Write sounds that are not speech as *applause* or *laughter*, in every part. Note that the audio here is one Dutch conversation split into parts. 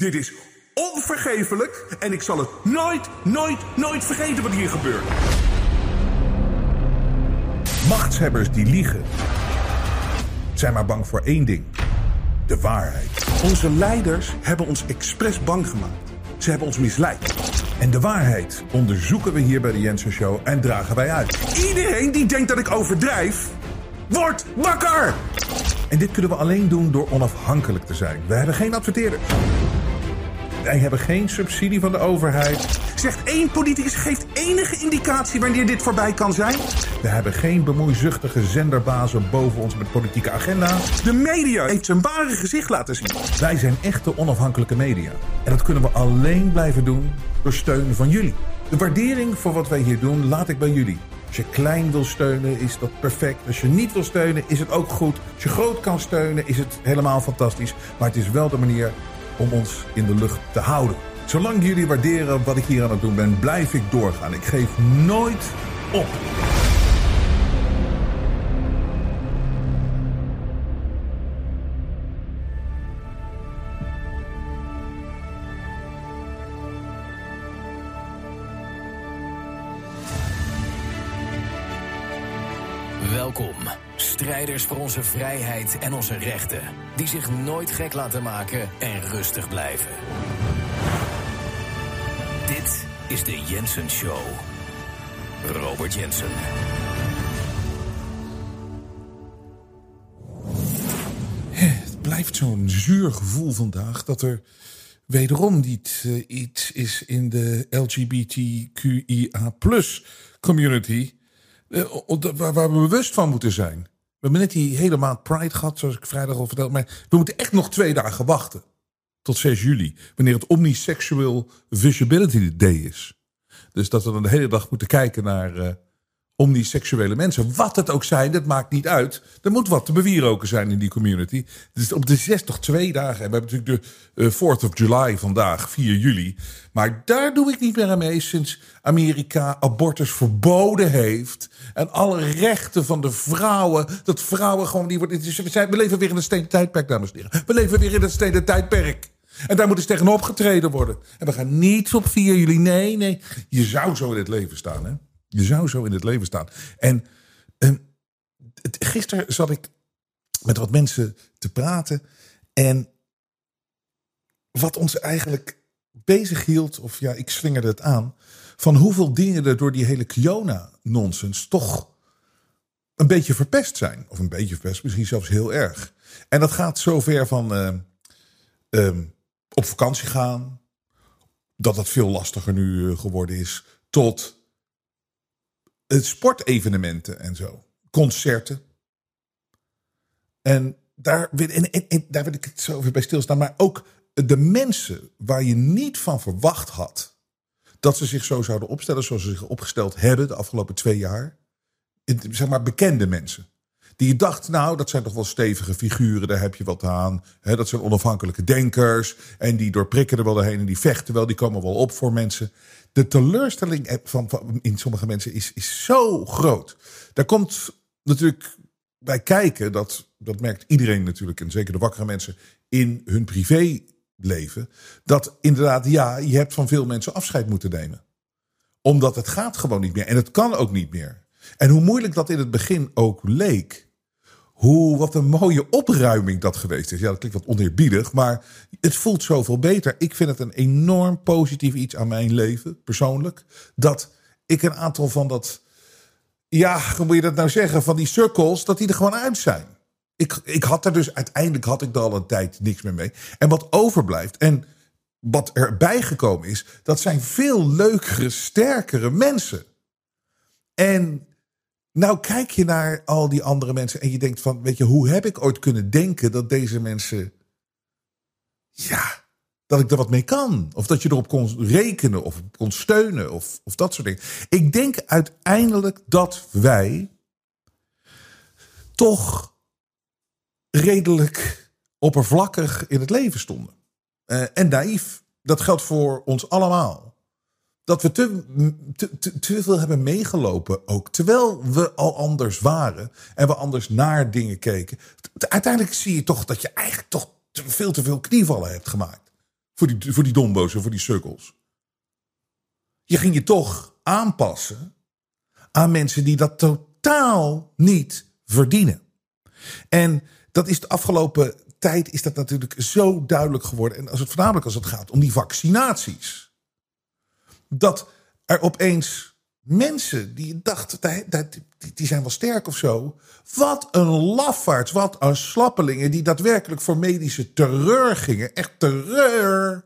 Dit is onvergeeflijk en ik zal het nooit, nooit, nooit vergeten wat hier gebeurt. Machtshebbers die liegen zijn maar bang voor één ding: de waarheid. Onze leiders hebben ons expres bang gemaakt. Ze hebben ons misleid. En de waarheid onderzoeken we hier bij de Jensen Show en dragen wij uit. Iedereen die denkt dat ik overdrijf, wordt wakker! En dit kunnen we alleen doen door onafhankelijk te zijn. We hebben geen adverteerders. Wij hebben geen subsidie van de overheid. Zegt één politicus geeft enige indicatie wanneer dit voorbij kan zijn? We hebben geen bemoeizuchtige zenderbazen boven ons met politieke agenda's. De media heeft zijn ware gezicht laten zien. Wij zijn echte onafhankelijke media. En dat kunnen we alleen blijven doen door steun van jullie. De waardering voor wat wij hier doen laat ik bij jullie. Als je klein wil steunen, is dat perfect. Als je niet wil steunen, is het ook goed. Als je groot kan steunen, is het helemaal fantastisch. Maar het is wel de manier om ons in de lucht te houden. Zolang jullie waarderen wat ik hier aan het doen ben, blijf ik doorgaan. Ik geef nooit op. Welkom, strijders voor onze vrijheid en onze rechten, die zich nooit gek laten maken en rustig blijven. Is de Jensen Show. Robert Jensen. Het blijft zo'n zuur gevoel vandaag dat er wederom niet eh, iets is in de LGBTQIA community eh, waar, waar we bewust van moeten zijn. We hebben net die hele maand Pride gehad, zoals ik vrijdag al vertelde. Maar we moeten echt nog twee dagen wachten. Tot 6 juli, wanneer het Omnisexual Visibility Day is. Dus dat we dan de hele dag moeten kijken naar eh, omniseksuele mensen. Wat het ook zijn, dat maakt niet uit. Er moet wat te bewieroken zijn in die community. Dus op de zes toch twee dagen. En we hebben natuurlijk de uh, 4th of July vandaag, 4 juli. Maar daar doe ik niet meer aan mee sinds Amerika abortus verboden heeft. En alle rechten van de vrouwen. Dat vrouwen gewoon die worden. We leven weer in een steden tijdperk, dames en heren. We leven weer in een steden tijdperk. En daar moet eens tegen opgetreden worden. En we gaan niet op 4 juli. Nee, nee. Je zou zo in het leven staan, hè? Je zou zo in het leven staan. En uh, gisteren zat ik met wat mensen te praten. En wat ons eigenlijk bezig hield, of ja, ik swingerde het aan. Van hoeveel dingen er door die hele Kiona-nonsens toch een beetje verpest zijn. Of een beetje verpest, misschien zelfs heel erg. En dat gaat zover van uh, uh, op vakantie gaan. Dat dat veel lastiger nu geworden is. Tot sportevenementen en zo. Concerten. En daar, wil, en, en, daar wil ik het zo even bij stilstaan. Maar ook de mensen waar je niet van verwacht had dat ze zich zo zouden opstellen zoals ze zich opgesteld hebben de afgelopen twee jaar. Zeg maar bekende mensen. Die dacht, nou, dat zijn toch wel stevige figuren, daar heb je wat aan. dat zijn onafhankelijke denkers. En die doorprikken er wel doorheen en die vechten wel, die komen wel op voor mensen de teleurstelling van, van, in sommige mensen is, is zo groot. Daar komt natuurlijk bij kijken, dat, dat merkt iedereen natuurlijk, en zeker de wakkere mensen in hun privéleven, dat inderdaad, ja, je hebt van veel mensen afscheid moeten nemen. Omdat het gaat gewoon niet meer en het kan ook niet meer. En hoe moeilijk dat in het begin ook leek, hoe, wat een mooie opruiming dat geweest is. Ja, dat klinkt wat oneerbiedig, maar het voelt zoveel beter. Ik vind het een enorm positief iets aan mijn leven, persoonlijk. Dat ik een aantal van dat, ja, hoe moet je dat nou zeggen, van die circles, dat die er gewoon uit zijn. Ik, ik had er dus, uiteindelijk had ik er al een tijd niks meer mee. En wat overblijft, en wat erbij gekomen is, dat zijn veel leukere, sterkere mensen. En nou kijk je naar al die andere mensen en je denkt van, weet je, hoe heb ik ooit kunnen denken dat deze mensen, ja, dat ik er wat mee kan. Of dat je erop kon rekenen of kon steunen of, of dat soort dingen. Ik denk uiteindelijk dat wij toch redelijk oppervlakkig in het leven stonden. Eh, en naïef. Dat geldt voor ons allemaal. Dat we te, te, te, veel hebben meegelopen ook. Terwijl we al anders waren. En we anders naar dingen keken. Uiteindelijk zie je toch dat je eigenlijk toch veel te veel knievallen hebt gemaakt. Voor die, voor die dombo's en voor die sukkels. Je ging je toch aanpassen aan mensen die dat totaal niet verdienen. En dat is de afgelopen tijd is dat natuurlijk zo duidelijk geworden. En als het voornamelijk als het gaat om die vaccinaties. Dat er opeens mensen die dachten, die zijn wel sterk of zo. Wat een lafaards, wat een slappelingen die daadwerkelijk voor medische terreur gingen. Echt terreur.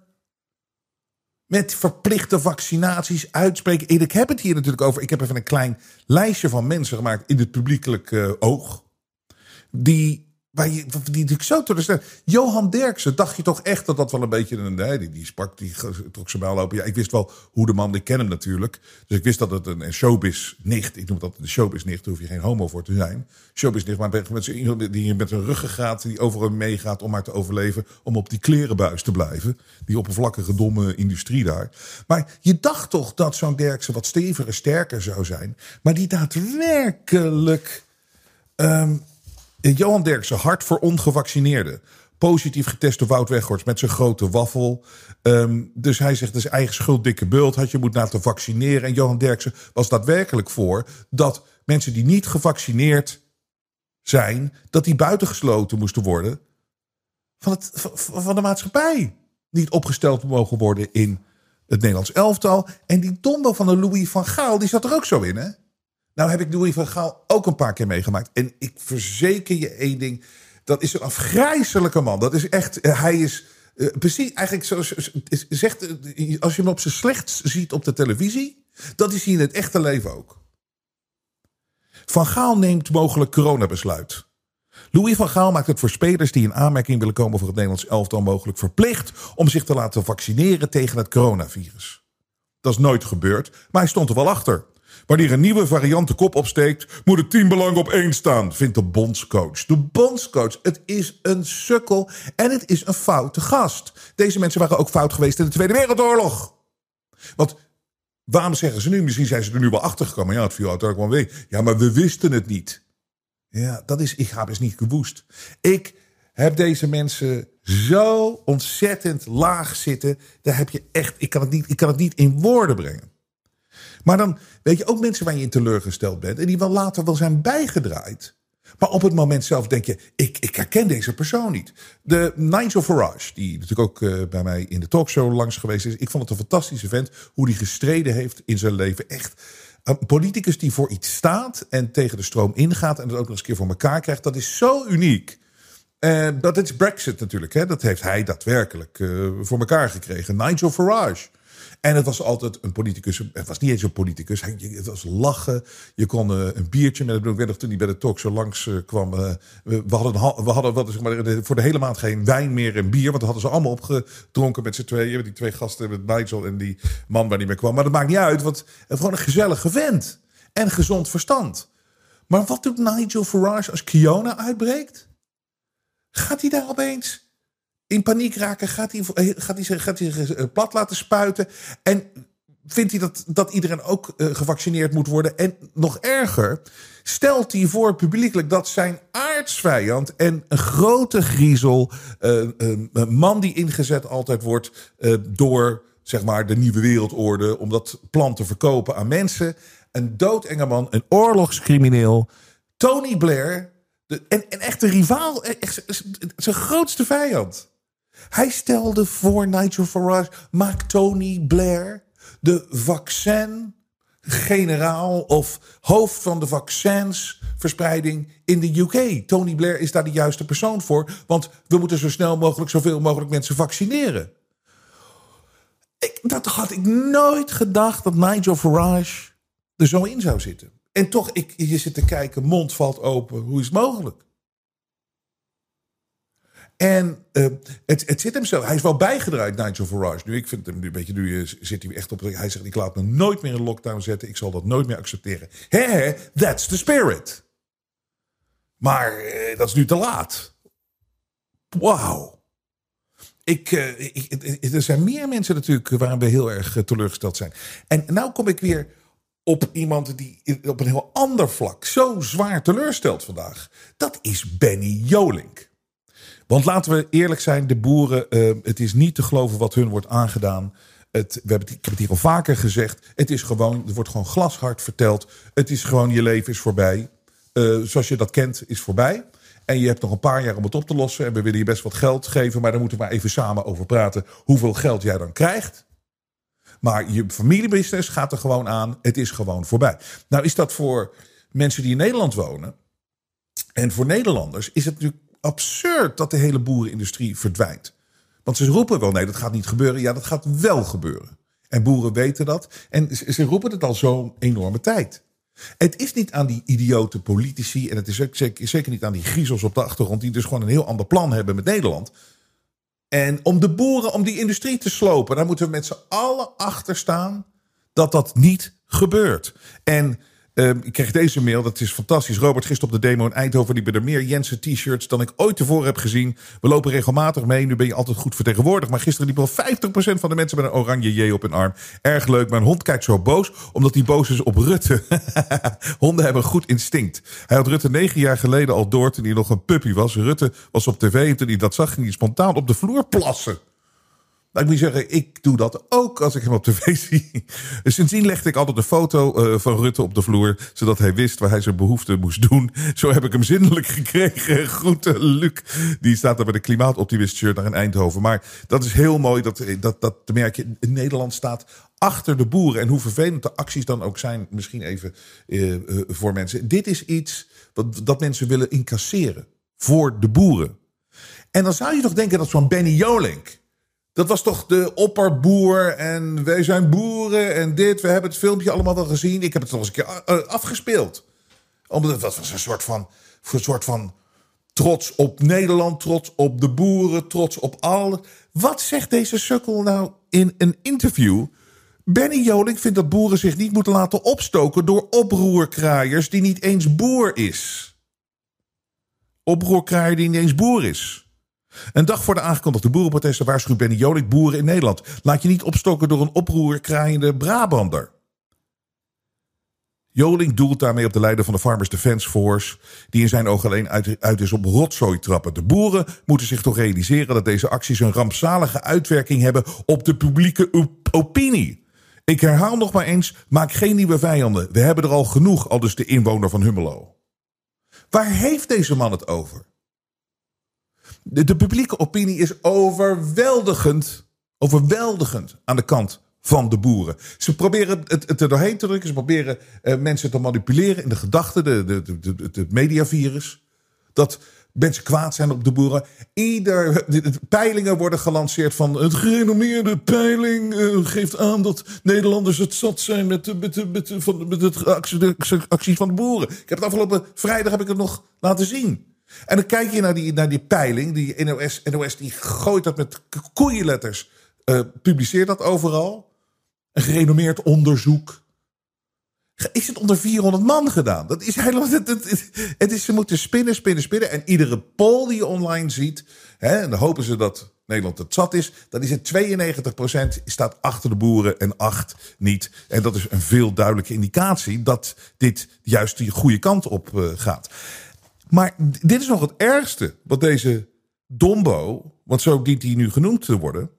Met verplichte vaccinaties uitspreken. En ik heb het hier natuurlijk over. Ik heb even een klein lijstje van mensen gemaakt in het publiekelijk uh, oog. Die Waar je, die natuurlijk zo Johan Derksen, dacht je toch echt dat dat wel een beetje een. Nee, die, die sprak, die trok zijn bijl lopen. Ja, ik wist wel hoe de man, ik ken hem natuurlijk. Dus ik wist dat het een, showbiz nicht. Ik noem dat de showbiz nicht, daar hoef je geen homo voor te zijn. Showbiz nicht, maar met die met een ruggengraat, die overal meegaat om maar te overleven. Om op die klerenbuis te blijven. Die oppervlakkige, domme industrie daar. Maar je dacht toch dat zo'n Derksen wat steviger, sterker zou zijn. Maar die daadwerkelijk. Um, Johan Derksen, hart voor ongevaccineerden. Positief geteste Wout Weghorst met zijn grote waffel. Ehm, dus hij zegt, is eigen schuld, dikke bult. Had je moet laten vaccineren. En Johan Derksen was daadwerkelijk voor dat mensen die niet gevaccineerd zijn, dat die buitengesloten moesten worden van, het, van de maatschappij. Niet opgesteld mogen worden in het Nederlands elftal. En die dombo van de Louis van Gaal, die zat er ook zo in, hè? Nou heb ik Louis van Gaal ook een paar keer meegemaakt. En ik verzeker je één ding. Dat is een afgrijzelijke man. Dat is echt, eh, hij is uh, precies eigenlijk zoals zegt, uh, als je hem op zijn slechts ziet op de televisie, dat is hij in het echte leven ook. Van Gaal neemt mogelijk coronabesluit. Louis van Gaal maakt het voor spelers die in aanmerking willen komen voor het Nederlands elftal mogelijk verplicht om zich te laten vaccineren tegen het coronavirus. Dat is nooit gebeurd, maar hij stond er wel achter. Wanneer een nieuwe variant de kop opsteekt, moet het teambelang op één staan, vindt de bondscoach. De bondscoach, het is een sukkel en het is een foute gast. Deze mensen waren ook fout geweest in de Tweede Wereldoorlog. Want waarom zeggen ze nu? Misschien zijn ze er nu wel achter gekomen. Ja, het viel uiteindelijk wel mee. Ja, maar we wisten het niet. Ja, dat is, ik heb eens niet gewoest. Ik heb deze mensen zo ontzettend laag zitten. Daar heb je echt, ik kan het niet, ik kan het niet in woorden brengen. Maar dan weet je ook mensen waar je in teleurgesteld bent. En die wel later wel zijn bijgedraaid. Maar op het moment zelf denk je, ik, ik herken deze persoon niet. De Nigel Farage, die natuurlijk ook uh, bij mij in de talkshow langs geweest is. Ik vond het een fantastische vent. Hoe die gestreden heeft in zijn leven. Echt een politicus die voor iets staat en tegen de stroom ingaat. En het ook nog eens een keer voor elkaar krijgt. Dat is zo uniek. Uh, dat is Brexit natuurlijk. Hè? Dat heeft hij daadwerkelijk uh, voor elkaar gekregen. Nigel Farage. En het was altijd een politicus. Het was niet eens een politicus. Het was lachen. Je kon uh, een biertje met hem Ik weet toen hij bij de talk zo langs uh, kwam. Uh, we, hadden, we hadden zeg maar, voor de hele maand geen wijn meer en bier. Want dat hadden ze allemaal opgedronken met z'n tweeën. Die twee gasten, met Nigel en die man waar hij mee kwam. Maar dat maakt niet uit. Want het gewoon een gezellige vent. En gezond verstand. Maar wat doet Nigel Farage als Kiona uitbreekt? Gaat hij daar opeens in paniek raken? Gaat hij, eh, gaat hij, gaat hij zich eh, plat laten spuiten? En vindt hij dat, dat iedereen ook uh, gevaccineerd moet worden? En nog erger, stelt hij voor publiekelijk dat zijn aardsvijand en een grote griezel, man die ingezet altijd wordt door zeg maar de nieuwe wereldorde om dat plan te verkopen aan mensen, een doodenge man, een oorlogscrimineel, Tony Blair, de, en, en echt een rivaal, echt, zijn grootste vijand. Hij stelde voor Nigel Farage, maak Tony Blair de vaccin-generaal of hoofd van de vaccinsverspreiding in de UK. Tony Blair is daar de juiste persoon voor, want we moeten zo snel mogelijk zoveel mogelijk mensen vaccineren. Ik, dat had ik nooit gedacht dat Nigel Farage er zo in zou zitten. En toch, ik, je zit te kijken, mond valt open. Hoe is het mogelijk? En uh, het, het zit hem zo. Hij is wel bijgedraaid, Nigel Farage. Nu, ik vind hem nu een beetje, nu zit hij echt op. Hij zegt: Ik laat me nooit meer in lockdown zetten. Ik zal dat nooit meer accepteren. Hé, that's the spirit. Maar uh, dat is nu te laat. wauw. Ik, eh, er zijn meer mensen natuurlijk waar we heel erg eh, teleurgesteld zijn. En nou kom ik weer op iemand die op een heel ander vlak zo zwaar teleurstelt vandaag. Dat is Benny Jolink. Want laten we eerlijk zijn, de boeren, uh, het is niet te geloven wat hun wordt aangedaan. Het, we hebben, ik heb het hier al vaker gezegd. Het is gewoon, er wordt gewoon glashard verteld. Het is gewoon, je leven is voorbij. Uh, zoals je dat kent, is voorbij. En je hebt nog een paar jaar om het op te lossen. En we willen je best wat geld geven. Maar daar moeten we maar even samen over praten. Hoeveel geld jij dan krijgt. Maar je familiebusiness gaat er gewoon aan. Het is gewoon voorbij. Nou is dat voor mensen die in Nederland wonen. En voor Nederlanders is het natuurlijk absurd dat de hele boerenindustrie verdwijnt. Want ze roepen wel, nee, dat gaat niet gebeuren. Ja, dat gaat wel gebeuren. En boeren weten dat. En ze, roepen het al zo'n enorme tijd. Het is niet aan die idiote politici en het is ook zeker, zeker niet aan die griezels op de achtergrond die dus gewoon een heel ander plan hebben met Nederland. En om de boeren, om die industrie te slopen, daar moeten we met z'n allen achter staan dat dat niet gebeurt. En Ehm, ik kreeg deze mail, dat is fantastisch. Robert, gisteren op de demo in Eindhoven die er meer Jensen t-shirts dan ik ooit tevoren heb gezien. We lopen regelmatig mee, nu ben je altijd goed vertegenwoordigd. Maar gisteren liep wel 50% van de mensen met een oranje J op hun arm. Erg leuk, mijn hond kijkt zo boos, omdat hij boos is op Rutte. *laughs* Honden hebben een goed instinct. Hij had Rutte negen jaar geleden al door toen hij nog een puppy was. Rutte was op tv en toen hij dat zag ging hij spontaan op de vloer plassen. Nou, ik moet zeggen, ik doe dat ook als ik hem op tv *laughs* zie. Dus sindsdien legde ik altijd een foto uh, van Rutte op de vloer, zodat hij wist waar hij zijn behoefte moest doen. Zo heb ik hem zinnelijk *laughs* gekregen. Groeten, Luc. Die staat er bij de klimaatoptimist shirt naar in Eindhoven. Maar dat is heel mooi, dat, dat, dat te merken. Nederland staat achter de boeren. En hoe vervelend de acties dan ook zijn, misschien even uh, voor mensen. Dit is iets wat, dat mensen willen incasseren voor de boeren. En dan zou je toch denken dat zo'n Benny Jolink dat was toch de opperboer en wij zijn boeren en dit. We hebben het filmpje allemaal wel gezien. Ik heb het nog eens een keer eh, afgespeeld. Omdat dat was een soort van, een soort van trots op Nederland, trots op de boeren, trots op al. Wat zegt deze sukkel nou in een interview? Benny Joling vindt dat boeren zich niet moeten laten opstoken door oproerkraaiers die niet eens boer is. Oproerkraaier die niet eens boer is. Een dag voor de aangekondigde boerenprotesten waarschuwt Benny Jolik boeren in Nederland. Laat je niet opstoken door een oproerkraaiende Brabander. Joling doelt daarmee op de leider van de Farmers Defence Force, die in zijn ogen alleen uit, uit, is op rotzooi trappen. De boeren moeten zich toch realiseren dat deze acties een rampzalige uitwerking hebben op de publieke opinie. Ik herhaal nog maar eens: maak geen nieuwe vijanden. We hebben er al genoeg, al dus de inwoner van Hummelo. Waar heeft deze man het over? De, publieke opinie is overweldigend, overweldigend aan de kant van de boeren. Ze proberen het, het er doorheen te drukken. Ze proberen uh, mensen te manipuleren in de gedachten, de, de, de, het mediavirus. Dat mensen kwaad zijn op de boeren. Ieder, de, peilingen worden gelanceerd van het gerenommeerde peiling uh, geeft aan dat Nederlanders het zat zijn met, van, met het de actie van de boeren. Ik heb het afgelopen vrijdag heb ik het nog laten zien. En dan kijk je naar die, naar die peiling. Die NOS, NOS die gooit dat met koeienletters. Uh, publiceert dat overal. Een gerenommeerd onderzoek. Is het onder 400 man gedaan? Dat is helemaal. Het, het, het is, ze moeten spinnen, spinnen, spinnen. En iedere poll die je online ziet. Hè, en dan hopen ze dat Nederland het zat is. Dan is het 92% staat achter de boeren en 8 niet. En dat is een veel duidelijke indicatie dat dit juist die goede kant op uh, gaat. Maar dit is nog het ergste wat deze Dombo, want zo dient hij nu genoemd te worden,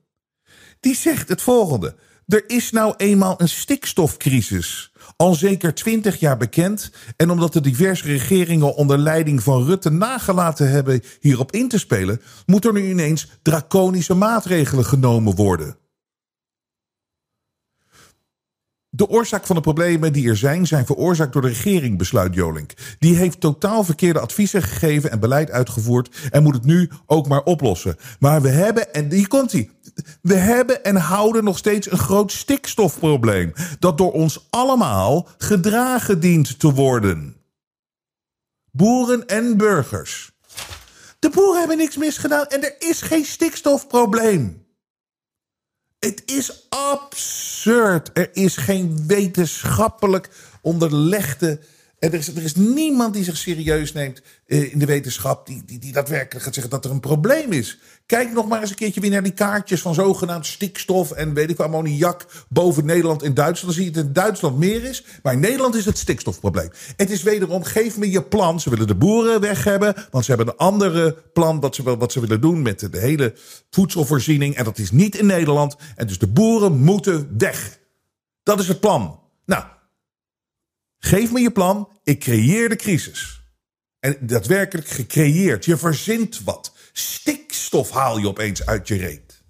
die zegt het volgende. Er is nou eenmaal een stikstofcrisis. Al zeker twintig jaar bekend. En omdat de diverse regeringen onder leiding van Rutte nagelaten hebben hierop in te spelen, moet er nu ineens draconische maatregelen genomen worden. De oorzaak van de problemen die er zijn, zijn veroorzaakt door de regering, besluit Jolink. Die heeft totaal verkeerde adviezen gegeven en beleid uitgevoerd en moet het nu ook maar oplossen. Maar we hebben, en hier komt hij, we hebben en houden nog steeds een groot stikstofprobleem. Dat door ons allemaal gedragen dient te worden. Boeren en burgers. De boeren hebben niks misgedaan en er is geen stikstofprobleem. Het is absurd. Er is geen wetenschappelijk onderlegde er is, er is niemand die zich serieus neemt eh, in de wetenschap. Die, die, die daadwerkelijk gaat zeggen dat er een probleem is. Kijk nog maar eens een keertje weer naar die kaartjes van zogenaamd stikstof. En weet ik ammoniak boven Nederland en Duitsland. Dan zie je dat in Duitsland meer is. Maar in Nederland is het stikstofprobleem. Het is wederom, geef me je plan. Ze willen de boeren weg hebben. Want ze hebben een andere plan wat ze, wat ze willen doen met de hele voedselvoorziening. En dat is niet in Nederland. En dus de boeren moeten weg. Dat is het plan. Nou, geef me je plan. Ik creëer de crisis. En daadwerkelijk gecreëerd. Je verzint wat. Stikstof haal je opeens uit je reet.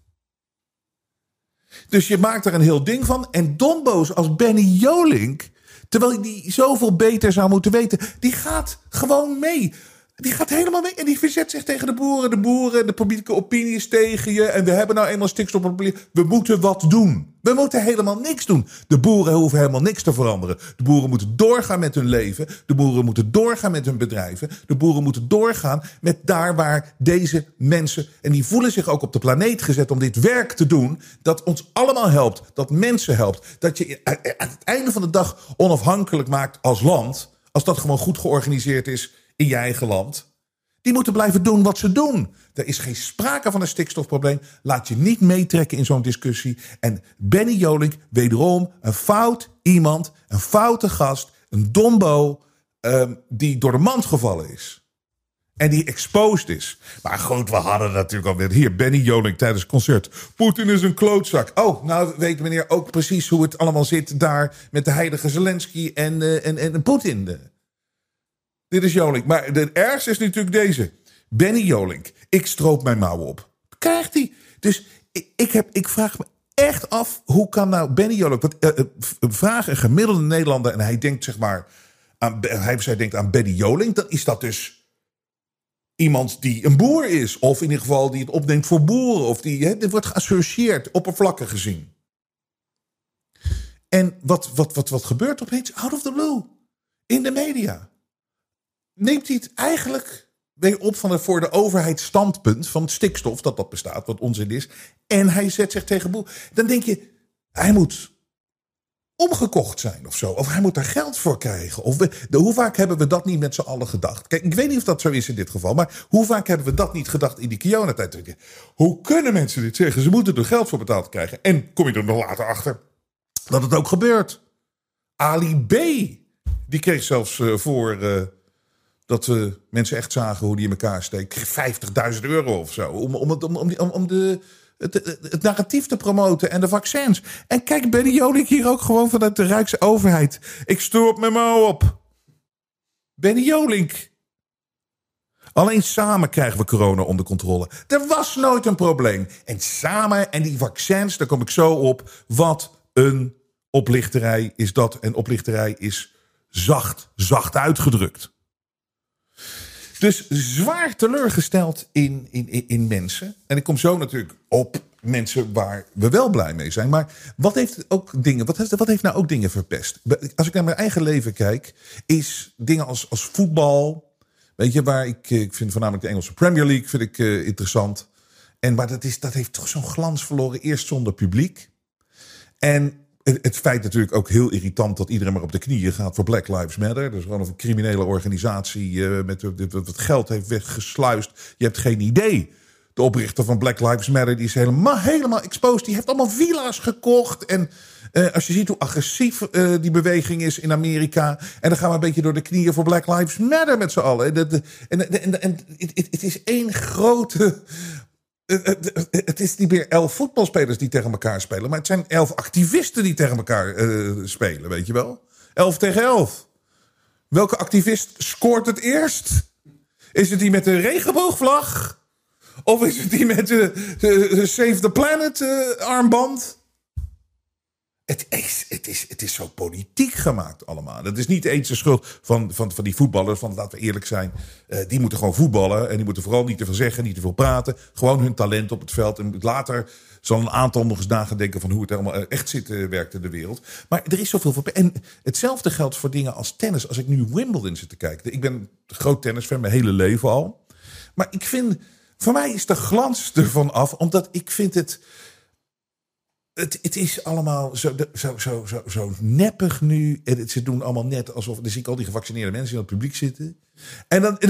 Dus je maakt er een heel ding van. En domboos als Benny Jolink, terwijl die zoveel beter zou moeten weten, die gaat gewoon mee. Die gaat helemaal mee en die verzet zich tegen de boeren. De boeren, de publieke opinie is tegen je. En we hebben nou eenmaal stikstofprobleem. We moeten wat doen. We moeten helemaal niks doen. De boeren hoeven helemaal niks te veranderen. De boeren moeten doorgaan met hun leven. De boeren moeten doorgaan met hun bedrijven. De boeren moeten doorgaan met daar waar deze mensen. En die voelen zich ook op de planeet gezet om dit werk te doen. Dat ons allemaal helpt. Dat mensen helpt. Dat je aan het einde van de dag onafhankelijk maakt als land. Als dat gewoon goed georganiseerd is in je eigen land. Die moeten blijven doen wat ze doen. Er is geen sprake van een stikstofprobleem. Laat je niet meetrekken in zo'n discussie. En Benny Jolink, wederom een fout iemand, een foute gast, een dombo, um, die door de mand gevallen is. En die exposed is. Maar goed, we hadden natuurlijk alweer. Hier, Benny Jolink tijdens het concert. Poetin is een klootzak. Oh, nou weet meneer ook precies hoe het allemaal zit daar met de heilige Zelensky en, uh, en, en Poetin. Dit is Jolink. Maar de ergste is natuurlijk deze. Benny Jolink. Ik stroop mijn mouwen op. Krijgt hij. Dus ik, heb, ik vraag me echt af. Hoe kan nou Benny Jolink. Want, uh, vraag een gemiddelde Nederlander. En hij denkt zeg maar. Aan, hij, zij denkt aan Benny Jolink. Dan is dat dus iemand die een boer is. Of in ieder geval die het opneemt voor boeren. Of die. Wordt geassocieerd. Oppervlakkig gezien. En wat, wat, wat, wat gebeurt opeens? Out of the blue. In de media neemt hij het eigenlijk weer op van het voor de overheid standpunt van stikstof, dat dat bestaat, wat onzin is. En hij zet zich tegen boel. Dan denk je, hij moet omgekocht zijn of zo. Of hij moet daar geld voor krijgen. Of we, de, hoe vaak hebben we dat niet met z'n allen gedacht? Kijk, ik weet niet of dat zo is in dit geval. Maar hoe vaak hebben we dat niet gedacht in die Kiona-tijd? Hoe kunnen mensen dit zeggen? Ze moeten er geld voor betaald krijgen. En kom je er nog later achter dat het ook gebeurt. Ali B. Die kreeg zelfs uh, voor... Dat we mensen echt zagen hoe die in elkaar steekt. 50.000 euro of zo. Om, om, om, om, om de, het, het, narratief te promoten en de vaccins. En kijk, Benny Jolik hier ook gewoon vanuit de Rijksoverheid. Ik stoor op mijn mouw op. Benny Jolink. Alleen samen krijgen we corona onder controle. Er was nooit een probleem. En samen, en die vaccins, daar kom ik zo op. Wat een oplichterij is dat. En oplichterij is zacht, zacht uitgedrukt. Dus zwaar teleurgesteld in, in, in mensen. En ik kom zo natuurlijk op mensen waar we wel blij mee zijn. Maar wat heeft ook dingen, wat heeft, wat heeft nou ook dingen verpest? Als ik naar mijn eigen leven kijk, is dingen als, als voetbal. Weet je, waar ik, ik vind voornamelijk de Engelse Premier League vind ik, uh, interessant. En maar dat, is, dat heeft toch zo'n glans verloren, eerst zonder publiek. En het feit natuurlijk ook heel irritant dat iedereen maar op de knieën gaat voor Black Lives Matter. Is gewoon een criminele organisatie uh, met wat geld heeft weggesluist. Je hebt geen idee. De oprichter van Black Lives Matter die is helemaal, helemaal exposed. Die heeft allemaal villa's gekocht. En uh, als je ziet hoe agressief uh, die beweging is in Amerika. En dan gaan we een beetje door de knieën voor Black Lives Matter met z'n allen. En, en, en, en het, het is één grote het is niet meer elf voetbalspelers die tegen elkaar spelen, maar het zijn elf activisten die tegen elkaar spelen, weet je wel? Elf tegen elf. Welke activist scoort het eerst? Is het die met de regenboogvlag? Of is het die met de, Save the Planet armband? Het is, het, is, het is zo politiek gemaakt allemaal. Dat is niet eens de schuld van, van, van die voetballers. Van, laten we eerlijk zijn. Uh, die moeten gewoon voetballen. En die moeten vooral niet te veel zeggen, niet te veel praten. Gewoon hun talent op het veld. En later zal een aantal nog eens nagedenken van hoe het allemaal eh, echt zit, uh, werkt in de wereld. Maar er is zoveel voor. En hetzelfde geldt voor dingen als tennis. Als ik nu Wimbledon zit te kijken. Ik ben groot tennisfan, mijn hele leven al. Maar ik vind, voor mij is de glans ervan af. Omdat ik vind het het, het is allemaal zo, zo, zo, zo, zo neppig nu. En ze doen allemaal net alsof. Dan zie ik al die gevaccineerde mensen in het publiek zitten. En dan. *laughs*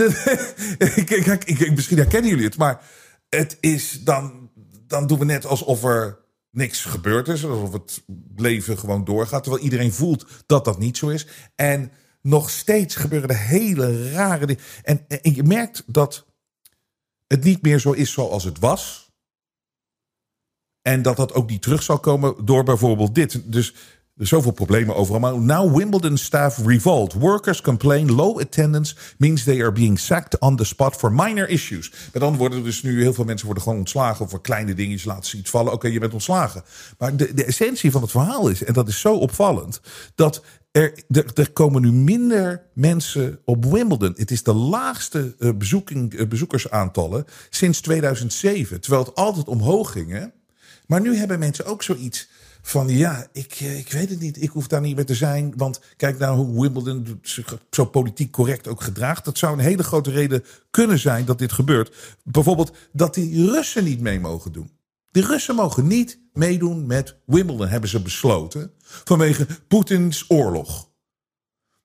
Ik, ik, misschien herkennen jullie het, maar het is dan. Dan doen we net alsof er niks gebeurd is. Alsof het leven gewoon doorgaat. Terwijl iedereen voelt dat dat niet zo is. En nog steeds gebeuren er hele rare dingen. En, en je merkt dat het niet meer zo is zoals het was. En dat dat ook niet terug zal komen door bijvoorbeeld dit. Dus er zoveel problemen overal. Maar now Wimbledon staff revolt. Workers complain low attendance means they are being sacked on the spot for minor issues. Met andere woorden, dus nu heel veel mensen worden gewoon ontslagen voor kleine dingetjes. Laten ze iets vallen. Oké, je bent ontslagen. Maar de, de essentie van het verhaal is, en dat is zo opvallend, dat er, er, komen nu minder mensen op Wimbledon. Het is de laagste uh, bezoeking, uh, bezoekersaantallen sinds 2007. Terwijl het altijd omhoog ging. Hè? Maar nu hebben mensen ook zoiets van ja, ik, eh, ik weet het niet. Ik hoef daar niet meer te zijn. Want kijk nou hoe Wimbledon zich zo politiek correct ook gedraagt. Dat zou een hele grote reden kunnen zijn dat dit gebeurt. Bijvoorbeeld dat die Russen niet mee mogen doen. De Russen mogen niet meedoen met Wimbledon, hebben ze besloten. Vanwege Poetins oorlog.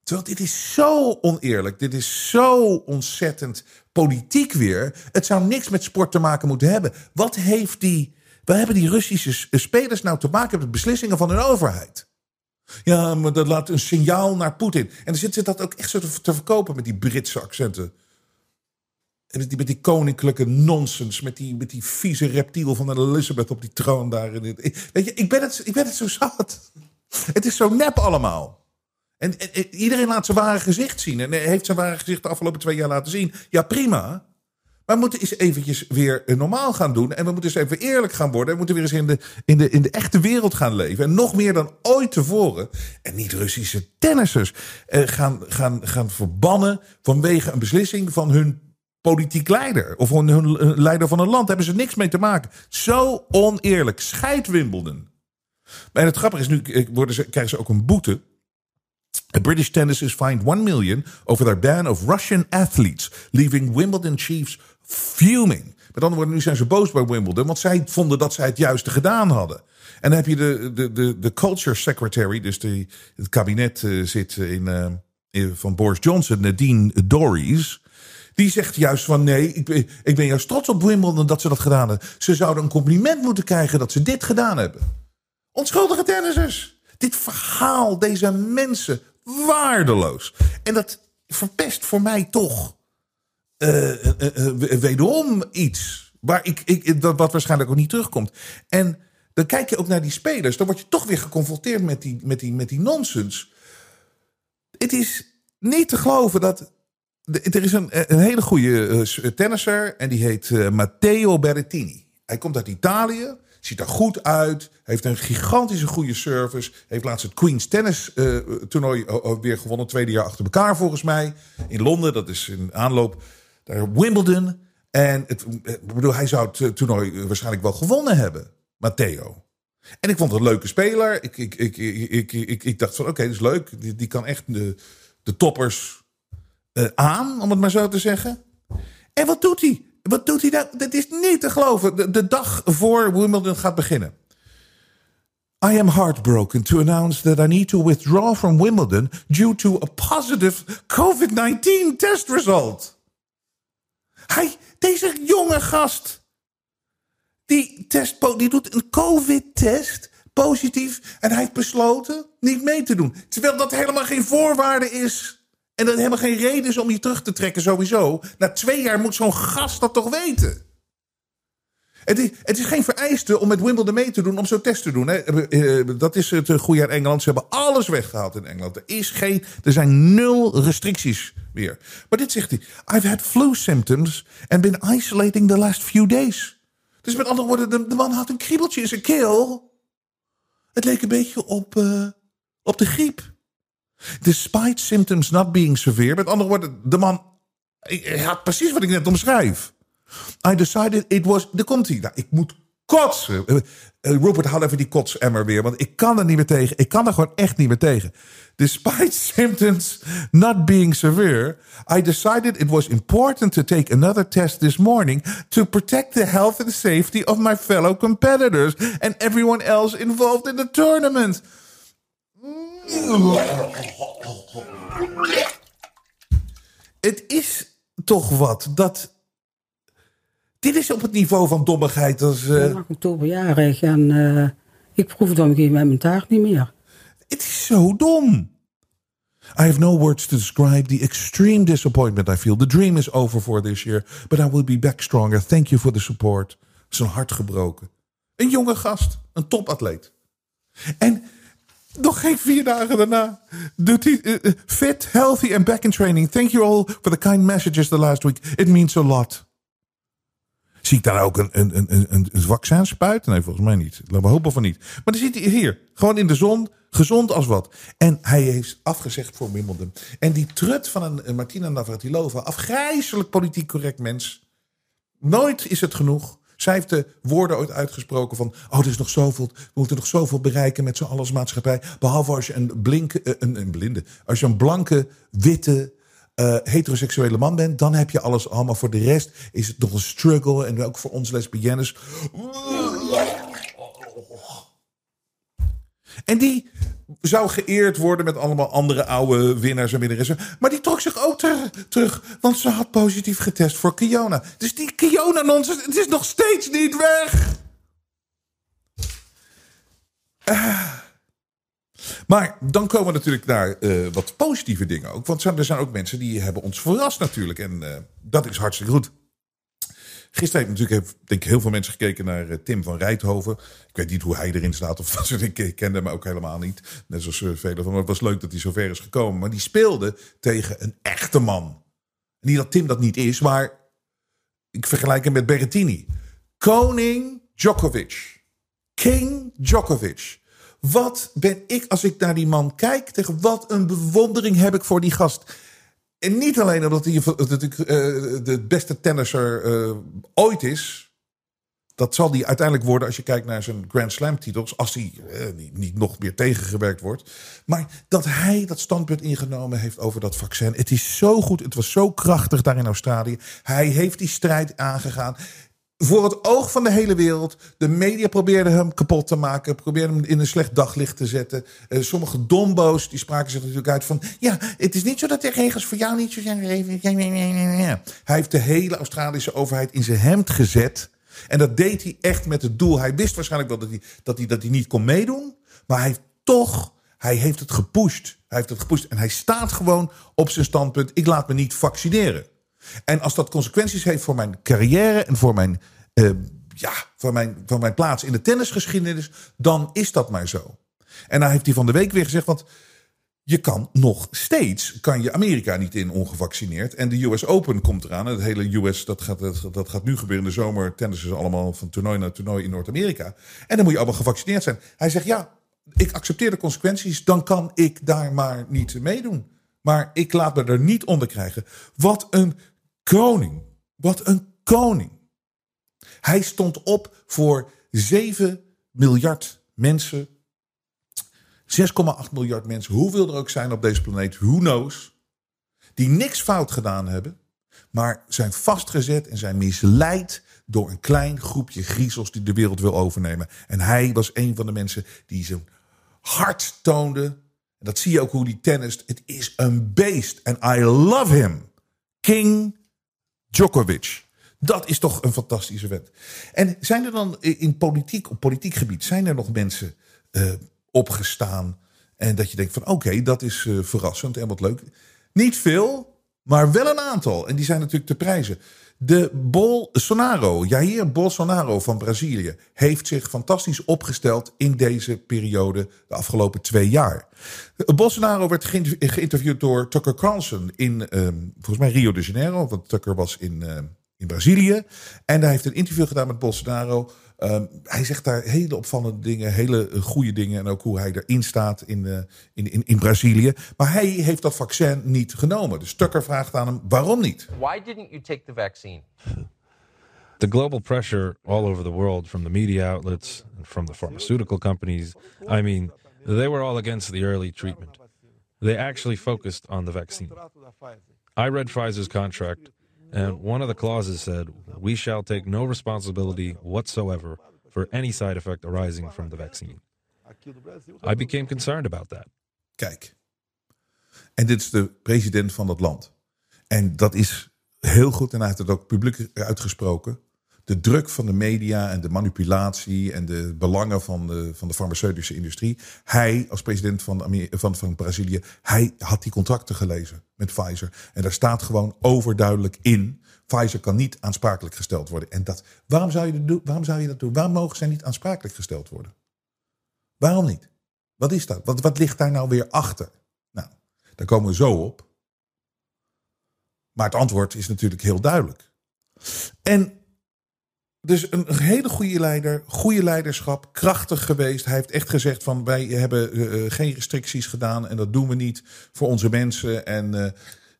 Terwijl dit is zo oneerlijk. Dit is zo ontzettend politiek weer. Het zou niks met sport te maken moeten hebben. Wat heeft die Waar hebben die Russische spelers nou te maken met beslissingen van hun overheid? Ja, maar dat laat een signaal naar Poetin. En dan zit ze dat ook echt zo te, verkopen met die Britse accenten. En met die, met die koninklijke nonsens. Met die, met die vieze reptiel van Elizabeth op die troon daar. Weet je, ik ben, het, ik ben het zo zat. Het is zo nep allemaal. En, en, iedereen laat zijn ware gezicht zien. En heeft zijn ware gezicht de afgelopen twee jaar laten zien. Ja, prima. We moeten eens eventjes weer normaal gaan doen. En we moeten eens even eerlijk gaan worden. En we moeten weer eens in de, in, de, in de echte wereld gaan leven. En nog meer dan ooit tevoren. En niet Russische tennissers eh, gaan, gaan, gaan verbannen vanwege een beslissing van hun politiek leider. Of hun, hun leider van een land. Daar hebben ze niks mee te maken. Zo oneerlijk. Scheid Wimbledon. En het grappige is, nu eh, worden ze, krijgen ze ook een boete. British tennis is fined 1 million over their ban of Russian athletes, leaving Wimbledon chiefs fuming. Met andere woorden, nu zijn ze boos bij Wimbledon, want zij vonden dat zij het juiste gedaan hadden. En dan heb je de, de, de, de culture secretary, dus die, het kabinet uh, zit in, uh, van Boris Johnson, Nadine Dorries. Die zegt juist van nee, ik ben, ik ben juist trots op Wimbledon dat ze dat gedaan hebben. Ze zouden een compliment moeten krijgen dat ze dit gedaan hebben. Onschuldige tennissers. Dit verhaal, deze mensen, waardeloos. En dat verpest voor mij toch wederom iets. Waar ik, ik, dat, wat waarschijnlijk ook niet terugkomt. En dan kijk je ook naar die spelers. Dan word je toch weer geconfronteerd met die, met die, met die nonsens. Het is niet te geloven dat. Er is een, een hele goede tennisser. En die heet Matteo Berrettini. Hij komt uit Italië. Ziet er goed uit. Heeft een gigantische goede service. Heeft laatst het Queen's Tennis toernooi weer gewonnen. Tweede jaar achter elkaar volgens mij. In Londen. Dat is in aanloop daar Wimbledon. En het, ik bedoel, hij zou het toernooi waarschijnlijk wel gewonnen hebben. Matteo. En ik vond het een leuke speler. Ik, ik, ik, ik, ik, ik dacht van oké, dat is leuk. Die, kan echt de, de toppers aan, om het maar zo te zeggen. En wat doet hij? Wat doet hij nou? Dat is niet te geloven. De dag voor Wimbledon gaat beginnen. I am heartbroken to announce that I need to withdraw from Wimbledon due to a positive COVID-19 test result. Hij, deze jonge gast, die, test, die doet een COVID-test positief en hij heeft besloten niet mee te doen. Terwijl dat helemaal geen voorwaarde is. En dat helemaal geen reden is om je terug te trekken sowieso. Na twee jaar moet zo'n gast dat toch weten. Het is, het is, geen vereiste om met Wimbledon mee te doen om zo'n test te doen. Hè. Eh, eh, dat is het goede uit Engeland. Ze hebben alles weggehaald in Engeland. Er, is geen, er zijn nul restricties meer. Maar dit zegt hij. I've had flu symptoms and been isolating the last few days. Dus met andere woorden, de, man had een kriebeltje in zijn keel. Het leek een beetje op, op de griep. Despite symptoms not being severe. Met andere woorden, de man had precies wat ik net omschrijf. I decided it was. De komt hij. Nou, ik moet kotsen. Uh, Rupert, haal even die kotsemmer weer. Want ik kan er niet meer tegen. Ik kan er gewoon echt niet meer tegen. Despite *laughs* symptoms not being severe, I decided it was important to take another test this morning to protect the health and safety of my fellow competitors and everyone else involved in the tournament. Het is toch wat dat. Dit is op het niveau van dommigheid als. Uh... Ik oktoberjarig en uh, ik een gegeven moment mijn taart niet meer. Het is zo dom. I have no words to describe the extreme disappointment I feel. The dream is over for this year, but I will be back stronger. Thank you for the support. Zijn hart gebroken. Een jonge gast, een topatleet. En nog geen vier dagen daarna doet hij uh, fit, healthy and back in training. Thank you all for the kind messages the last week. It means a lot. Zie ik daar ook een, een, een, een, een? Nee, volgens mij niet. Laten we hopen van niet. Maar dan zit hij hier, gewoon in de zon, gezond als wat. En hij heeft afgezegd voor Wimbledon. En die trut van een, Martina Navratilova, afgrijzelijk politiek correct mens. Nooit is het genoeg. Zij heeft de woorden ooit uitgesproken van... oh, er is nog zoveel, we moeten nog zoveel bereiken met z'n alles maatschappij. Behalve als je een, blinke, uh, een, een blinde... als je een blanke, witte, uh, heteroseksuele man bent... dan heb je alles allemaal. Voor de rest is het nog een struggle. En ook voor ons lesbiennes. En die zou geëerd worden met allemaal andere oude winnaars en winnaressen. Maar die trok zich ook ter, terug, want ze had positief getest voor Kiona. Dus die Kiona-nonsens, het is nog steeds niet weg. Uh, maar dan komen we natuurlijk naar uh, wat positieve dingen ook. Want er zijn ook mensen die hebben ons verrast natuurlijk. En uh, dat is hartstikke goed. Gisteren heb natuurlijk, denk ik, heel veel mensen gekeken naar uh, Tim van Rijthoven. Ik weet niet hoe hij erin staat of *laughs* dingen. Ik kende hem ook helemaal niet. Net zoals uh, velen van. Maar het was leuk dat hij zover is gekomen. Maar die speelde tegen een echte man. Niet dat Tim dat niet is, maar ik vergelijk hem met Berrettini. Koning Djokovic. King Djokovic. Wat ben ik, als ik naar die man kijk, tegen wat een bewondering heb ik voor die gast. En niet alleen omdat hij natuurlijk uh, de beste tennisser uh, ooit is. Dat zal hij uiteindelijk worden als je kijkt naar zijn Grand Slam titels. Als hij niet, niet, nog meer tegengewerkt wordt. Maar dat hij dat standpunt ingenomen heeft over dat vaccin. Het is zo goed. Het was zo krachtig daar in Australië. Hij heeft die strijd aangegaan voor het oog van de hele wereld. De media probeerden hem kapot te maken. Probeerden hem in een slecht daglicht te zetten. Uh, sommige dombo's die spraken zich natuurlijk uit van... ja, het is niet zo dat de regels voor jou niet zo zijn. Hij heeft de hele Australische overheid in zijn hemd gezet. En dat deed hij echt met het doel. Hij wist waarschijnlijk wel dat hij, dat hij, dat hij niet kon meedoen. Maar hij heeft toch... Hij heeft het gepusht. Hij heeft het gepusht. En hij staat gewoon op zijn standpunt. Ik laat me niet vaccineren. En als dat consequenties heeft voor mijn carrière en voor mijn, uh, ja, voor mijn, voor mijn plaats in de tennisgeschiedenis, dan is dat maar zo. En dan heeft hij van de week weer gezegd, want je kan nog steeds, kan je Amerika niet in ongevaccineerd. En de US Open komt eraan. Het hele US, dat gaat, dat gaat nu gebeuren in de zomer. Tennis is allemaal van toernooi naar toernooi in Noord-Amerika. En dan moet je allemaal gevaccineerd zijn. Hij zegt, ja, ik accepteer de consequenties. Dan kan ik daar maar niet meedoen. Maar ik laat me er niet onder krijgen. Wat een koning. Wat een koning. Hij stond op voor 7 miljard mensen. 6,8 miljard mensen, hoeveel er ook zijn op deze planeet, who knows. Die niks fout gedaan hebben, maar zijn vastgezet en zijn misleid door een klein groepje griezels die de wereld wil overnemen. En hij was een van de mensen die zijn hart toonde. En dat zie je ook hoe die tennist. Het is een beest. En I love him. King Djokovic. Dat is toch een fantastische wet. En zijn er dan in politiek, op politiek gebied, zijn er nog mensen uh, opgestaan en dat je denkt van oké, dat is uh, verrassend en wat leuk. Niet veel, maar wel een aantal. En die zijn natuurlijk te prijzen. De Bolsonaro, Jair Bolsonaro van Brazilië, heeft zich fantastisch opgesteld in deze periode, de afgelopen twee jaar. Bolsonaro werd geïnterviewd door Tucker Carlson in, um, volgens mij Rio de Janeiro, want Tucker was in, uh, in Brazilië. En hij heeft een interview gedaan met Bolsonaro. Um, hij zegt daar hele opvallende dingen, hele goede dingen. En ook hoe hij erin staat in, uh, in, in, in Brazilië. Maar hij heeft dat vaccin niet genomen. Dus Tucker vraagt aan hem, waarom niet? Why didn't you take the vaccine? The global pressure all over the world from the media outlets and from the pharmaceutical companies, I mean, they were all against the early treatment. They actually focused on the vaccine. I read Pfizer's contract, and one of the clauses said, We shall take no responsibility whatsoever for any side effect arising from the vaccine. I became concerned about that. Kijk. En dit is de president van dat land. En dat is heel goed, en hij heeft het ook publiek uitgesproken. De druk van de media en de manipulatie en de belangen van de, van de farmaceutische industrie. Hij, als president van, van, van Brazilië, hij had die contracten gelezen met Pfizer. En daar staat gewoon overduidelijk in. Pfizer kan niet aansprakelijk gesteld worden. En dat, waarom, zou je dat waarom zou je dat doen? Waarom mogen zij niet aansprakelijk gesteld worden? Waarom niet? Wat is dat? Wat, wat ligt daar nou weer achter? Nou, daar komen we zo op. Maar het antwoord is natuurlijk heel duidelijk. En dus een hele goede leider, goede leiderschap, krachtig geweest. Hij heeft echt gezegd van wij hebben uh, geen restricties gedaan en dat doen we niet voor onze mensen. En, uh,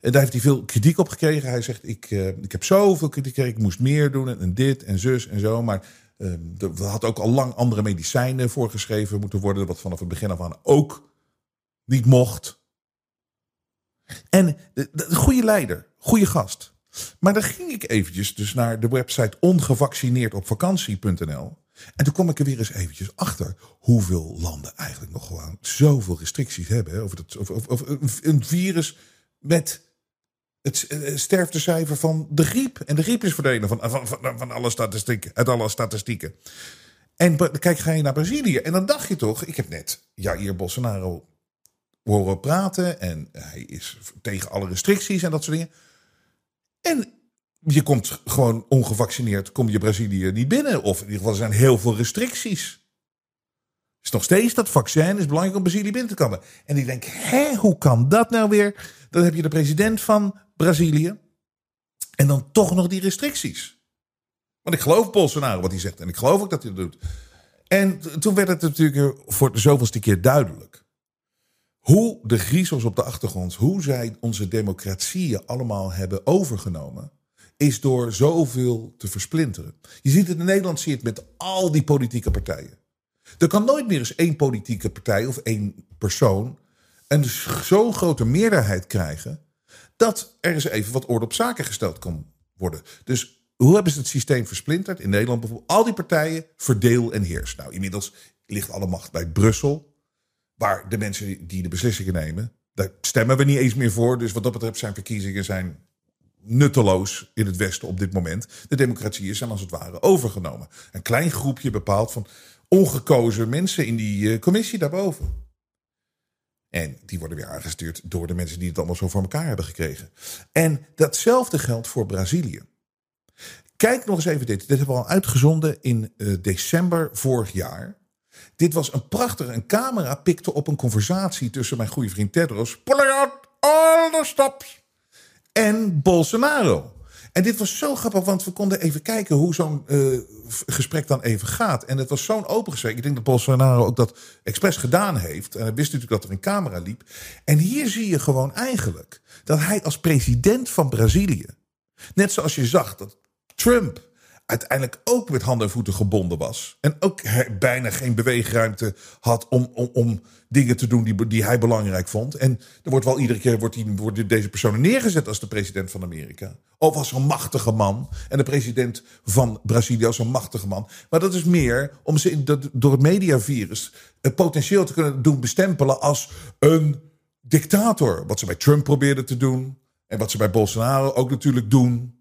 en daar heeft hij veel kritiek op gekregen. Hij zegt ik, ik heb zoveel kritiek gekregen, ik moest meer doen en, dit en zus en zo. Maar er had ook al lang andere medicijnen voorgeschreven moeten worden, wat vanaf het begin af aan ook niet mocht. En de goede leider, goede gast. Maar dan ging ik eventjes dus naar de website ongevaccineerdopvakantie.nl. En toen kwam ik er weer eens eventjes achter hoeveel landen eigenlijk nog gewoon zoveel restricties hebben. Over, dat, over, over een virus met het sterftecijfer van de griep. En de griep is verdwenen van, van, van, van alle statistieken, uit alle statistieken. En kijk, ga je naar Brazilië. En dan dacht je toch, ik heb net Jair Bolsonaro horen praten. En hij is tegen alle restricties en dat soort dingen. En je komt gewoon ongevaccineerd, kom je Brazilië niet binnen. Of in ieder geval zijn heel veel restricties. is nog steeds dat vaccin is belangrijk om Brazilië binnen te komen. En ik denk, hé, hoe kan dat nou weer? Dan heb je de president van Brazilië. En dan toch nog die restricties. Want ik geloof Bolsonaro wat hij zegt. En ik geloof ook dat hij dat doet. En toen werd het natuurlijk voor de zoveelste keer duidelijk. Hoe de griezels op de achtergrond, hoe zij onze democratieën allemaal hebben overgenomen, is door zoveel te versplinteren. Je ziet het in Nederland, zie je het met al die politieke partijen. Er kan nooit meer eens één politieke partij of één persoon een zo'n grote meerderheid krijgen dat er eens even wat orde op zaken gesteld kan worden. Dus hoe hebben ze het systeem versplinterd? In Nederland bijvoorbeeld al die partijen verdeel en heers. Nou, inmiddels ligt alle macht bij Brussel. Waar de mensen die de beslissingen nemen, daar stemmen we niet eens meer voor. Dus wat dat betreft zijn verkiezingen zijn nutteloos in het Westen op dit moment. De democratieën zijn als het ware overgenomen. Een klein groepje bepaald van ongekozen mensen in die commissie daarboven. En die worden weer aangestuurd door de mensen die het allemaal zo voor elkaar hebben gekregen. En datzelfde geldt voor Brazilië. Kijk nog eens even dit. Dit hebben we al uitgezonden in december vorig jaar. Dit was een prachtige. Een camera pikte op een conversatie tussen mijn goede vriend Tedros. Pull out all the stops. En Bolsonaro. En dit was zo grappig, want we konden even kijken hoe zo'n uh, gesprek dan even gaat. En het was zo'n open gesprek. Ik denk dat Bolsonaro ook dat expres gedaan heeft. En hij wist natuurlijk dat er een camera liep. En hier zie je gewoon eigenlijk dat hij als president van Brazilië. Net zoals je zag dat Trump uiteindelijk ook met handen en voeten gebonden was. En ook bijna geen beweegruimte had om, om, om dingen te doen die, die hij belangrijk vond. En er wordt wel iedere keer wordt die, worden deze personen neergezet als de president van Amerika. Of als een machtige man. En de president van Brazilië als een machtige man. Maar dat is meer om ze in de, door het mediavirus het potentieel te kunnen doen bestempelen als een dictator. Wat ze bij Trump probeerden te doen. En wat ze bij Bolsonaro ook natuurlijk doen.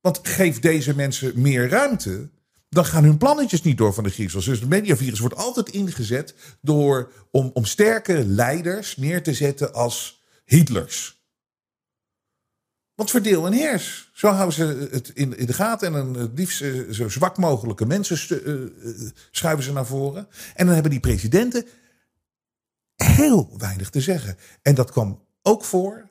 Want geef deze mensen meer ruimte, dan gaan hun plannetjes niet door van de griezels. Dus het mediavirus wordt altijd ingezet door, om, om sterke leiders neer te zetten als Hitlers. Want verdeel en heers. Zo houden ze het in, in de gaten. En het liefst zo zwak mogelijke mensen uh, schuiven ze naar voren. En dan hebben die presidenten heel weinig te zeggen. En dat kwam ook voor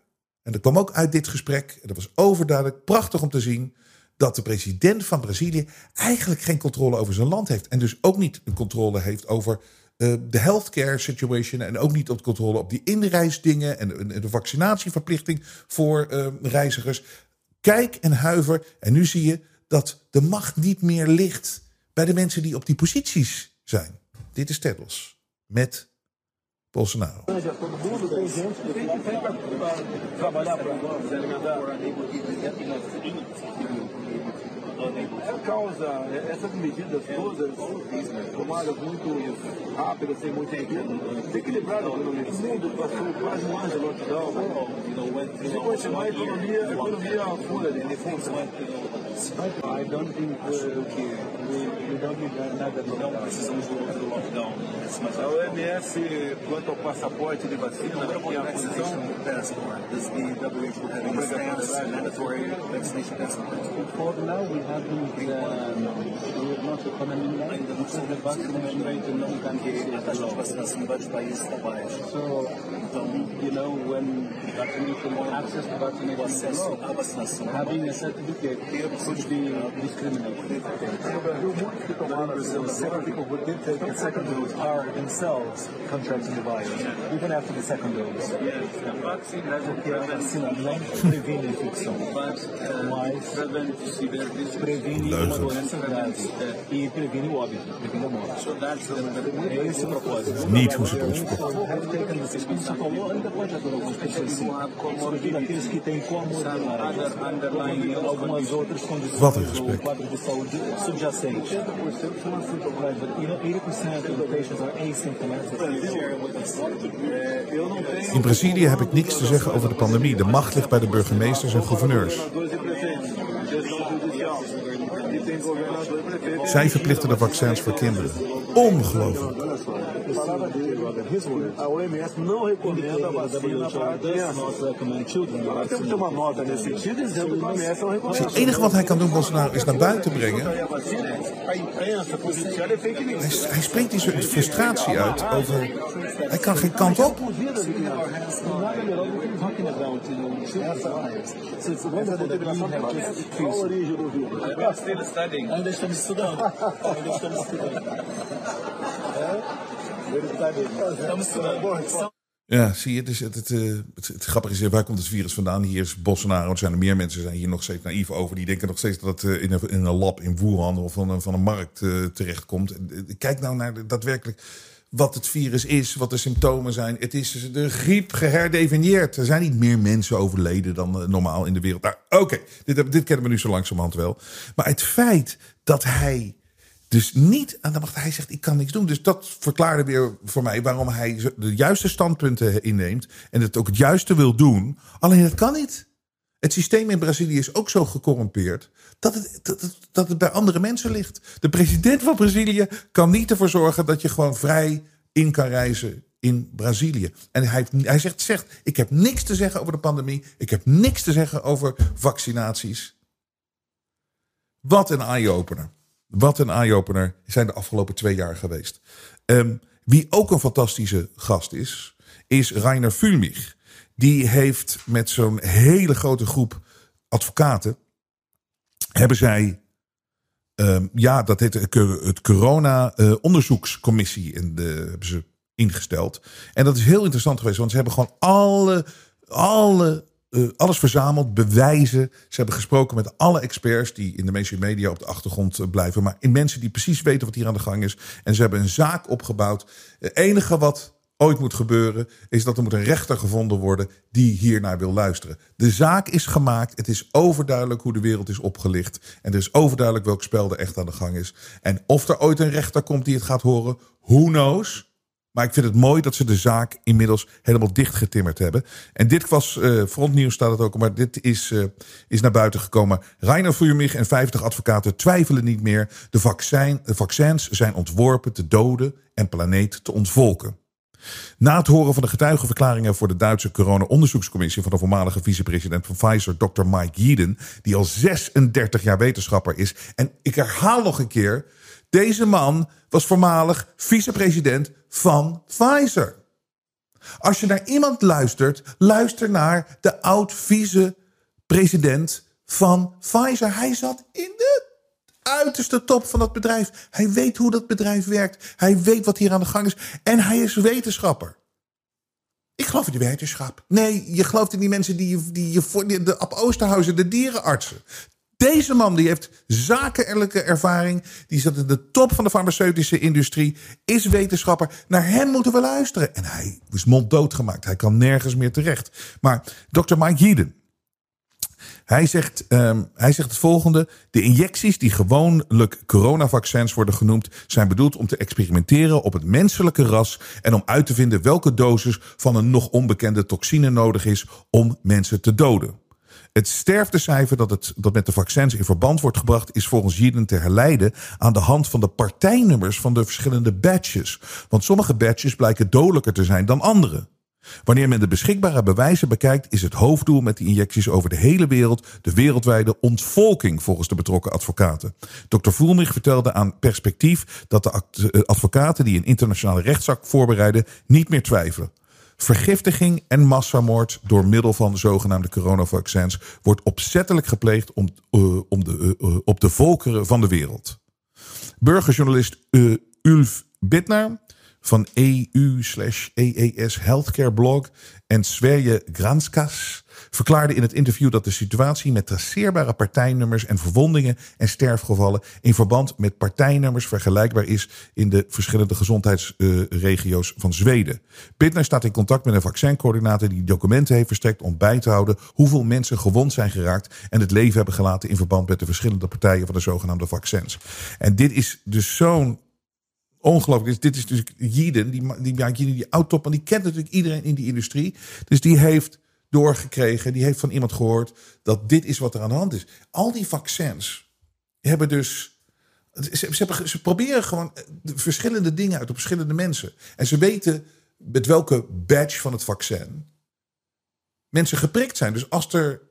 en dat kwam ook uit dit gesprek, en dat was overduidelijk, prachtig om te zien, dat de president van Brazilië eigenlijk geen controle over zijn land heeft. En dus ook niet een controle heeft over uh, de healthcare situation. En ook niet op controle op die inreisdingen en, de vaccinatieverplichting voor uh, reizigers. Kijk en huiver. En nu zie je dat de macht niet meer ligt bij de mensen die op die posities zijn. Dit is Tedros met Bolsonaro. Por causa, essas medidas todas tomadas muito rápidas, sem muito tempo, desequilibraram a economia. O mundo passou quase um ano de lockdown. Se continuar a economia, a economia afunda de fundo. I don't think uh, we, we don't need another lockdown. Não precisamos do outro lockdown. A OMS, quanto ao passaporte de vacina, que é a posição passport. Does the WHO have any stance mandatory vaccination passport? For now, we haven't, um, we have not recommended that because the vaccination rate in many countries A is taxa de low. vacinação em vários países está baixa. So, you know, when vaccination, when access to O vaccination is acesso low, à vacinação having a certificate could be discriminating. Brazil, several people who did take the second dose are themselves contracting the virus, even after the second dose. Porque a vacina não previne a infecção, mas previne uma doença grave e previne o óbito, previne a morte. É esse o propósito. This Isso falou, ainda pode haver algumas pessoas sim, sobretudo aqueles que têm comorbidades, algumas outras condições een ou gesprek. quadros de saúde subjacentes. Right, but know, 80% of the patients are asymptomatic. In Brazilië heb ik niks te zeggen over de pandemie. De macht ligt bij de burgemeesters en gouverneurs. Zij verplichten de vaccins voor kinderen. Ongelooflijk. A OMS não recomenda a vacina para crianças. Temos que ter uma nota nesse sentido dizendo que a OMS não recomenda. Het enige wat hij kan doen, Bolsonaro, is naar buiten brengen. Hij, hij spreekt die soort frustratie uit over. Hij kan geen kant op. Ainda estamos estudando. Ainda estamos estudando. Ja, zie je, het, is, het, het, eh, het, het grappige is, waar komt het virus vandaan? Hier is Bolsonaro, er zijn er meer mensen zijn hier nog steeds naïef over. Die denken nog steeds dat het eh, in een, in een lab in Wuhan of van een, van een markt eh, terechtkomt. Eh, Kijk nou naar daadwerkelijk wat het virus is, wat de symptomen zijn. Het is de griep geherdefinieerd. Er zijn niet meer mensen overleden dan eh, normaal in de wereld. Nou, oké, dit, dit kennen we nu zo langzamerhand wel. Maar het feit dat hij dus niet aan de macht. Hij zegt, ik kan niks doen. Dus dat verklaarde weer voor mij waarom hij de juiste standpunten inneemt. En het ook het juiste wil doen. Alleen dat kan niet. Het systeem in Brazilië is ook zo gecorrumpeerd dat het, dat, dat het bij andere mensen ligt. De president van Brazilië kan niet ervoor zorgen dat je gewoon vrij in kan reizen in Brazilië. En hij, hij zegt, zegt, ik heb niks te zeggen over de pandemie. Ik heb niks te zeggen over vaccinaties. Wat een eye-opener. Wat een eye-opener zijn de afgelopen twee jaar geweest. Ehm, wie ook een fantastische gast is, is Rainer Fulmich. Die heeft met zo'n hele grote groep advocaten... hebben zij... ehm, ja, dat heet het- Corona-onderzoekscommissie in de, hebben ze ingesteld. En dat is heel interessant geweest, want ze hebben gewoon alle, alle, eh, alles verzameld, bewijzen. Ze hebben gesproken met alle experts die in de mainstream media op de achtergrond eh, blijven, maar in mensen die precies weten wat hier aan de gang is. En ze hebben een zaak opgebouwd. Het enige wat ooit moet gebeuren, is dat er moet een rechter gevonden worden die hiernaar wil luisteren. De zaak is gemaakt, het is overduidelijk hoe de wereld is opgelicht en er is overduidelijk welk spel er echt aan de gang is. En of er ooit een rechter komt die het gaat horen, who knows? Maar ik vind het mooi dat ze de zaak inmiddels helemaal dichtgetimmerd hebben. En dit was, eh frontnieuws staat het ook, maar dit is, eh, is naar buiten gekomen. Reiner Vuurmich en 50 advocaten twijfelen niet meer. De, vaccin, de vaccins zijn ontworpen te doden en planeet te ontvolken. Na het horen van de getuigenverklaringen voor de Duitse corona-onderzoekscommissie van de voormalige vicepresident van Pfizer, Dr. Mike Yeadon, die al 36 jaar wetenschapper is. En ik herhaal nog een keer, deze man was voormalig vicepresident van Pfizer. Als je naar iemand luistert, luister naar de oud-vice-president van Pfizer. Hij zat in de uiterste top van dat bedrijf. Hij weet hoe dat bedrijf werkt. Hij weet wat hier aan de gang is. En hij is wetenschapper. Ik geloof in de wetenschap. Nee, je gelooft in die mensen die je, voor de Ab Oosterhuizen, de dierenartsen. Deze man die heeft zakelijke ervaring. Die zit in de top van de farmaceutische industrie. Is wetenschapper. Naar hem moeten we luisteren. En hij is monddood gemaakt. Hij kan nergens meer terecht. Maar Dr. Mike Yeadon. Hij zegt, ehm, hij zegt het volgende. De injecties die gewoonlijk coronavaccins worden genoemd... zijn bedoeld om te experimenteren op het menselijke ras... en om uit te vinden welke dosis van een nog onbekende toxine nodig is... om mensen te doden. Het sterftecijfer dat, het, dat met de vaccins in verband wordt gebracht... is volgens Jeden te herleiden aan de hand van de partijnummers... van de verschillende badges. Want sommige badges blijken dodelijker te zijn dan andere. Wanneer men de beschikbare bewijzen bekijkt, is het hoofddoel met die injecties over de hele wereld de wereldwijde ontvolking volgens de betrokken advocaten. Dr. Voelmich vertelde aan Perspectief dat de eh, advocaten die een internationale rechtszaak voorbereiden niet meer twijfelen. Vergiftiging en massamoord door middel van de zogenaamde coronavaccins wordt opzettelijk gepleegd om, uh, om de, uh, op de volkeren van de wereld. Burgerjournalist Ulf Bittner van EU slash EES Healthcare Blog en Sverje Granskas verklaarde in het interview dat de situatie met traceerbare partijnummers en verwondingen en sterfgevallen in verband met partijnummers vergelijkbaar is in de verschillende gezondheidsregio's van Zweden. Bittner staat in contact met een vaccincoördinator die documenten heeft verstrekt om bij te houden hoeveel mensen gewond zijn geraakt en het leven hebben gelaten in verband met de verschillende partijen van de zogenaamde vaccins. En dit is dus zo'n ongelooflijk. Dit is dus Jeden, die, die, die, die oud-topman, die kent natuurlijk iedereen in die industrie. Dus die heeft doorgekregen, die heeft van iemand gehoord dat dit is wat er aan de hand is. Al die vaccins hebben dus. Ze, ze, proberen gewoon verschillende dingen uit op verschillende mensen. En ze weten met welke badge van het vaccin mensen geprikt zijn. Dus als er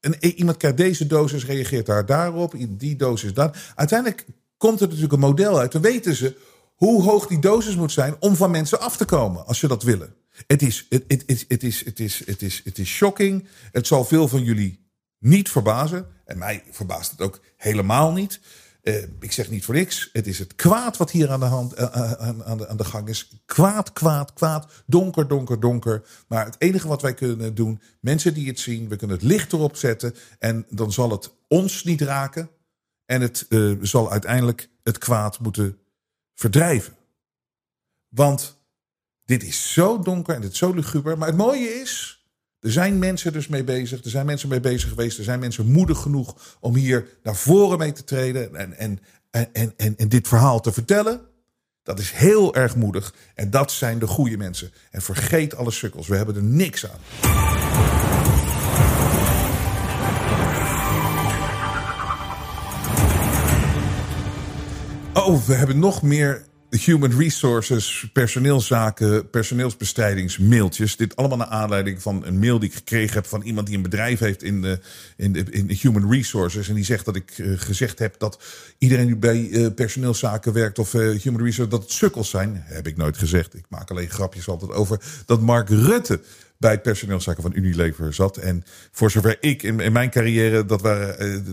een, iemand krijgt deze dosis, reageert daar daarop, die dosis dan. Uiteindelijk komt er natuurlijk een model uit. Dan weten ze hoe hoog die dosis moet zijn om van mensen af te komen, als ze dat willen. Het is, het, het, het, het, is, het, is, het, is, het is shocking. Het zal veel van jullie niet verbazen. En mij verbaast het ook helemaal niet. Uh, ik zeg niet voor niks. Het is het kwaad wat hier aan de, hand, uh, aan, aan, de, aan de gang is. Kwaad, kwaad, kwaad. Donker, donker, donker. Maar het enige wat wij kunnen doen, mensen die het zien, we kunnen het licht erop zetten. En dan zal het ons niet raken. En het zal uiteindelijk het kwaad moeten verdrijven. Want dit is zo donker en het is zo luguber. Maar het mooie is, er zijn mensen dus mee bezig. Er zijn mensen mee bezig geweest. Er zijn mensen moedig genoeg om hier naar voren mee te treden. En, en, en, en, en dit verhaal te vertellen. Dat is heel erg moedig. En dat zijn de goede mensen. En vergeet alle sukkels. We hebben er niks aan. Oh, we hebben nog meer human resources, personeelszaken, personeelsbestrijdingsmailtjes. Dit allemaal naar aanleiding van een mail die ik gekregen heb van iemand die een bedrijf heeft in, de, in, de, in de human resources. En die zegt dat ik uh, gezegd heb dat iedereen die bij uh, personeelszaken werkt of uh, human resources, dat het sukkels zijn. Heb ik nooit gezegd. Ik maak alleen grapjes altijd over dat Mark Rutte bij het personeelszaken van Unilever zat. En voor zover ik in, in mijn carrière, dat waren.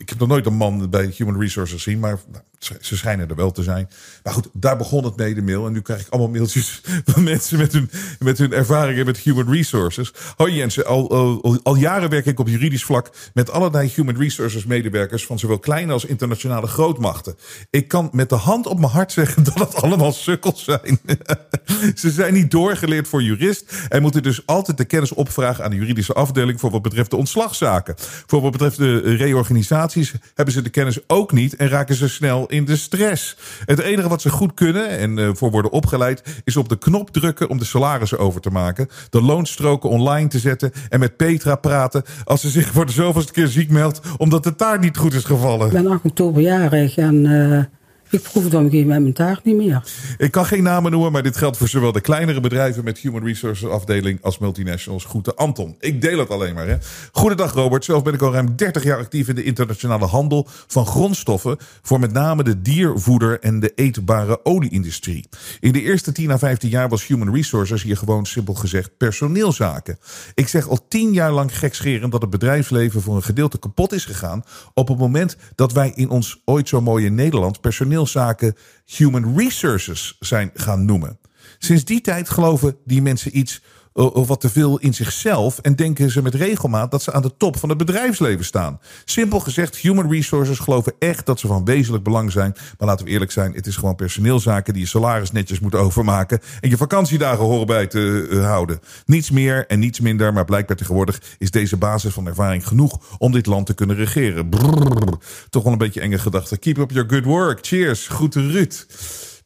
Ik heb nog nooit een man bij Human Resources gezien, maar nou, ze schijnen er wel te zijn. Maar goed, daar begon het mee, de mail. En nu krijg ik allemaal mailtjes *laughs* van mensen met hun, met hun ervaringen met Human Resources. Hoi Jensen, al, al, al jaren werk ik op juridisch vlak met allerlei Human Resources medewerkers van zowel kleine als internationale grootmachten. Ik kan met de hand op mijn hart zeggen *laughs* dat het allemaal sukkels zijn. *laughs* Ze zijn niet doorgeleerd voor jurist en moeten dus altijd de kennis opvragen aan de juridische afdeling voor wat betreft de ontslagzaken. Voor wat betreft de reorganisaties hebben ze de kennis ook niet en raken ze snel in de stress. Het enige wat ze goed kunnen en uh, voor worden opgeleid is op de knop drukken om de salarissen over te maken, de loonstroken online te zetten en met Petra praten als ze zich voor de zoveelste keer ziek meldt omdat de taart niet goed is gevallen. Ik ben 8 oktober jarig en uh, ik proef het op een mijn taart niet meer. Ik kan geen namen noemen, maar dit geldt voor zowel de kleinere bedrijven met Human Resources afdeling als multinationals. Groeten Anton. Ik deel het alleen maar. Hè. Goedendag Robert. Zelf ben ik al ruim 30 jaar actief in de internationale handel van grondstoffen voor met name de diervoeder en de eetbare olieindustrie. In de eerste 10 à 15 jaar was Human Resources hier gewoon simpel gezegd personeelzaken. Ik zeg al 10 jaar lang gekscherend dat het bedrijfsleven voor een gedeelte kapot is gegaan op het moment dat wij in ons ooit zo mooie Nederland personeel personeelszaken human resources zijn gaan noemen. Sinds die tijd geloven die mensen iets of wat te veel in zichzelf en denken ze met regelmaat dat ze aan de top van het bedrijfsleven staan. Simpel gezegd, human resources geloven echt dat ze van wezenlijk belang zijn. Maar laten we eerlijk zijn, het is gewoon personeelzaken die je salaris netjes moeten *laughs* overmaken en je vakantiedagen horen bij te eh, houden. Niets meer en niets minder, maar blijkbaar tegenwoordig is deze basis van ervaring genoeg om dit land te kunnen regeren. Brrr, toch wel een beetje enge gedachte. Keep up your good work. Cheers. Groeten Ruud.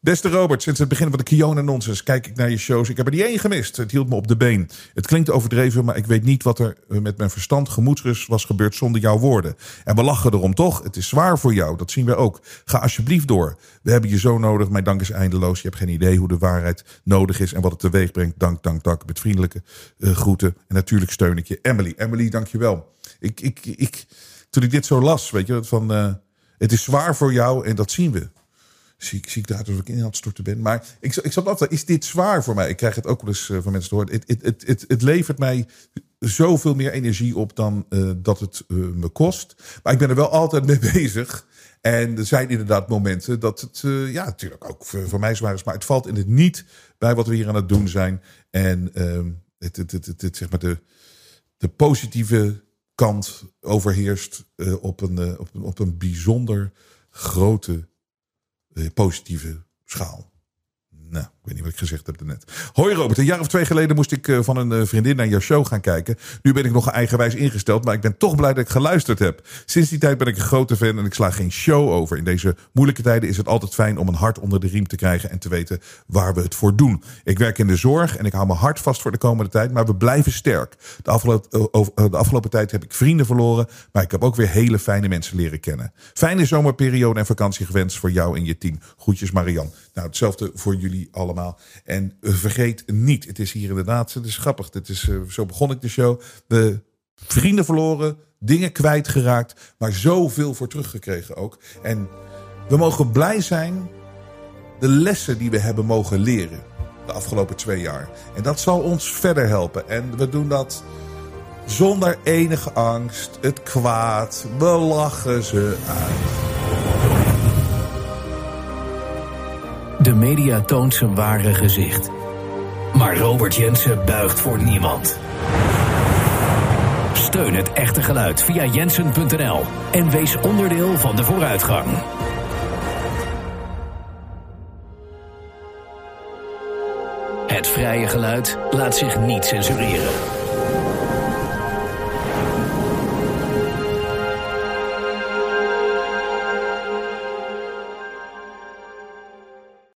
Beste Robert, sinds het begin van de Kiona Nonsense kijk ik naar je shows. Ik heb er niet één gemist. Het hield me op de been. Het klinkt overdreven, maar ik weet niet wat er met mijn verstand gemoedsrust was gebeurd zonder jouw woorden. En we lachen erom toch? Het is zwaar voor jou, dat zien we ook. Ga alsjeblieft door. We hebben je zo nodig. Mijn dank is eindeloos. Je hebt geen idee hoe de waarheid nodig is en wat het teweeg brengt. Dank, dank, dank. Met vriendelijke uh, groeten. En natuurlijk steun ik je. Emily, Emily, dank je wel. Ik, ik, ik, toen ik dit zo las, weet je, van uh, het is zwaar voor jou en dat zien we zie ik, zie ik daar dat ik in aan het storten ben. Maar ik, ik zat altijd, is dit zwaar voor mij? Ik krijg het ook wel eens van mensen te horen. Het, levert mij zoveel meer energie op dan uh, dat het uh, me kost. Maar ik ben er wel altijd mee *laughs* bezig. En er zijn inderdaad momenten dat het, ja, natuurlijk ook voor, mij zwaar is. Maar het valt in het niet bij wat we hier aan het doen zijn. En het, het, het, het, zeg maar de, de positieve kant overheerst op, een, op, een, op een bijzonder grote positieve schaal. Nou, ik weet niet wat ik gezegd heb net. Hoi Robert, een jaar of twee geleden moest ik van een vriendin naar jouw show gaan kijken. Nu ben ik nog eigenwijs ingesteld, maar ik ben toch blij dat ik geluisterd heb. Sinds die tijd ben ik een grote fan en ik sla geen show over. In deze moeilijke tijden is het altijd fijn om een hart onder de riem te krijgen en te weten waar we het voor doen. Ik werk in de zorg en ik hou mijn hart vast voor de komende tijd, maar we blijven sterk. De afgelopen, de afgelopen tijd heb ik vrienden verloren, maar ik heb ook weer hele fijne mensen leren kennen. Fijne zomerperiode en vakantie gewenst voor jou en je team. Groetjes Marian. Nou, hetzelfde voor jullie allemaal. En vergeet niet, het is hier inderdaad, het is grappig. Het is, zo begon ik de show. We vrienden verloren, dingen kwijtgeraakt, maar zoveel voor teruggekregen ook. En we mogen blij zijn de lessen die we hebben mogen leren de afgelopen twee jaar. En dat zal ons verder helpen. En we doen dat zonder enige angst, het kwaad. We lachen ze uit. De media toont zijn ware gezicht. Maar Robert Jensen buigt voor niemand. Steun het echte geluid via jensen.nl en wees onderdeel van de vooruitgang. Het vrije geluid laat zich niet censureren.